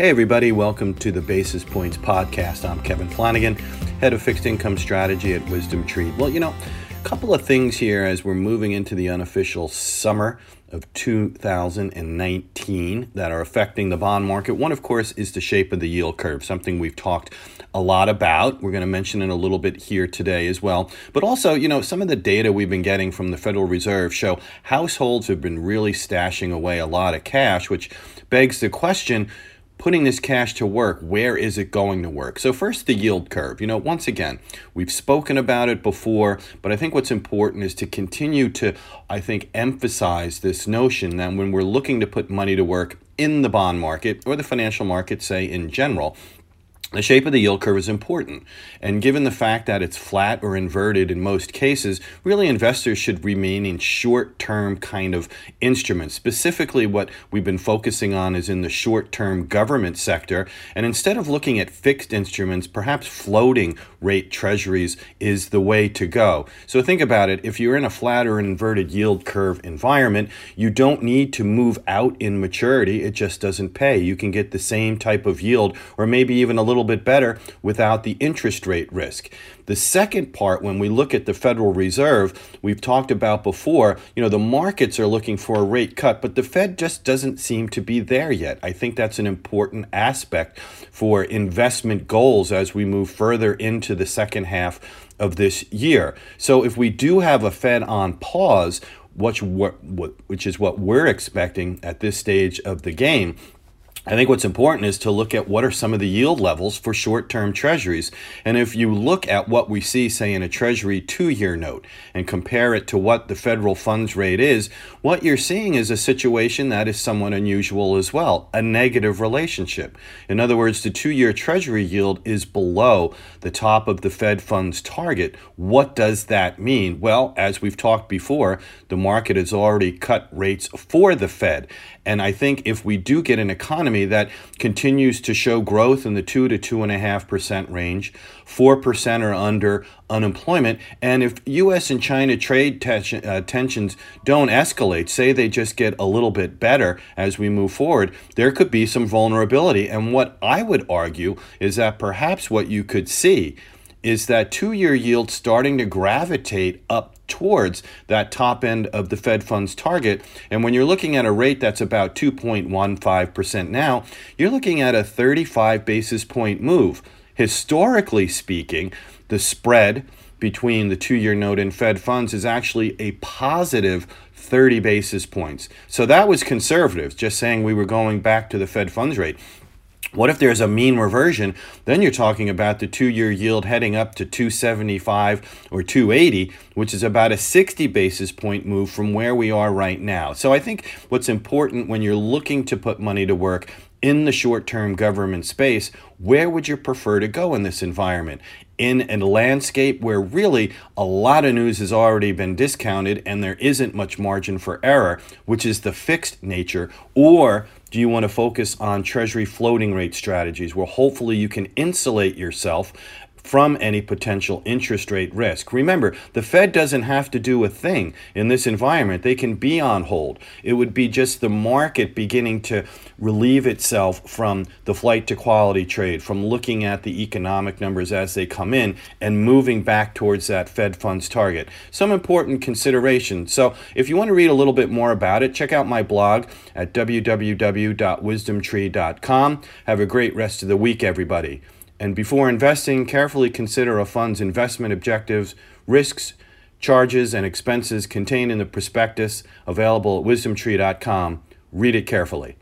Hey, everybody, welcome to the Basis Points podcast. I'm Kevin Flanagan, head of fixed income strategy at WisdomTree. Well, you know, a couple of things here as we're moving into the unofficial summer of 2019 that are affecting the bond market. One, of course, is the shape of the yield curve, something we've talked a lot about. We're going to mention it a little bit here today as well. But also, you know, some of the data we've been getting from the Federal Reserve show households have been really stashing away a lot of cash, which begs the question putting this cash to work, where is it going to work? So, first, the yield curve. You know, once again, we've spoken about it before, but I think what's important is to continue to, I think, emphasize this notion that when we're looking to put money to work in the bond market or the financial market, say in general, the shape of the yield curve is important. And given the fact that it's flat or inverted in most cases, really investors should remain in short term kind of instruments. Specifically, what we've been focusing on is in the short term government sector. And instead of looking at fixed instruments, perhaps floating rate treasuries is the way to go. So think about it if you're in a flat or inverted yield curve environment, you don't need to move out in maturity. It just doesn't pay. You can get the same type of yield or maybe even a little little bit better without the interest rate risk. The second part, when we look at the Federal Reserve, we've talked about before, you know, the markets are looking for a rate cut, but the Fed just doesn't seem to be there yet. I think that's an important aspect for investment goals as we move further into the second half of this year. So if we do have a Fed on pause, which, which is what we're expecting at this stage of the game, I think what's important is to look at what are some of the yield levels for short term treasuries. And if you look at what we see, say, in a treasury two year note and compare it to what the federal funds rate is, what you're seeing is a situation that is somewhat unusual as well a negative relationship. In other words, the two year treasury yield is below the top of the Fed funds target. What does that mean? Well, as we've talked before, the market has already cut rates for the Fed. And I think if we do get an economy that continues to show growth in the two to two and a half percent range, four percent or under unemployment, and if U.S. and China trade tension, uh, tensions don't escalate, say they just get a little bit better as we move forward, there could be some vulnerability. And what I would argue is that perhaps what you could see is that two year yield starting to gravitate up towards that top end of the Fed funds target. And when you're looking at a rate that's about 2.15% now, you're looking at a 35 basis point move. Historically speaking, the spread between the two year note and Fed funds is actually a positive 30 basis points. So that was conservative, just saying we were going back to the Fed funds rate. What if there's a mean reversion? Then you're talking about the two year yield heading up to 275 or 280, which is about a 60 basis point move from where we are right now. So I think what's important when you're looking to put money to work in the short term government space, where would you prefer to go in this environment? In a landscape where really a lot of news has already been discounted and there isn't much margin for error, which is the fixed nature, or do you want to focus on treasury floating rate strategies where hopefully you can insulate yourself from any potential interest rate risk. Remember, the Fed doesn't have to do a thing in this environment. They can be on hold. It would be just the market beginning to relieve itself from the flight to quality trade, from looking at the economic numbers as they come in and moving back towards that Fed funds target. Some important considerations. So, if you want to read a little bit more about it, check out my blog at www.wisdomtree.com. Have a great rest of the week, everybody. And before investing, carefully consider a fund's investment objectives, risks, charges, and expenses contained in the prospectus available at wisdomtree.com. Read it carefully.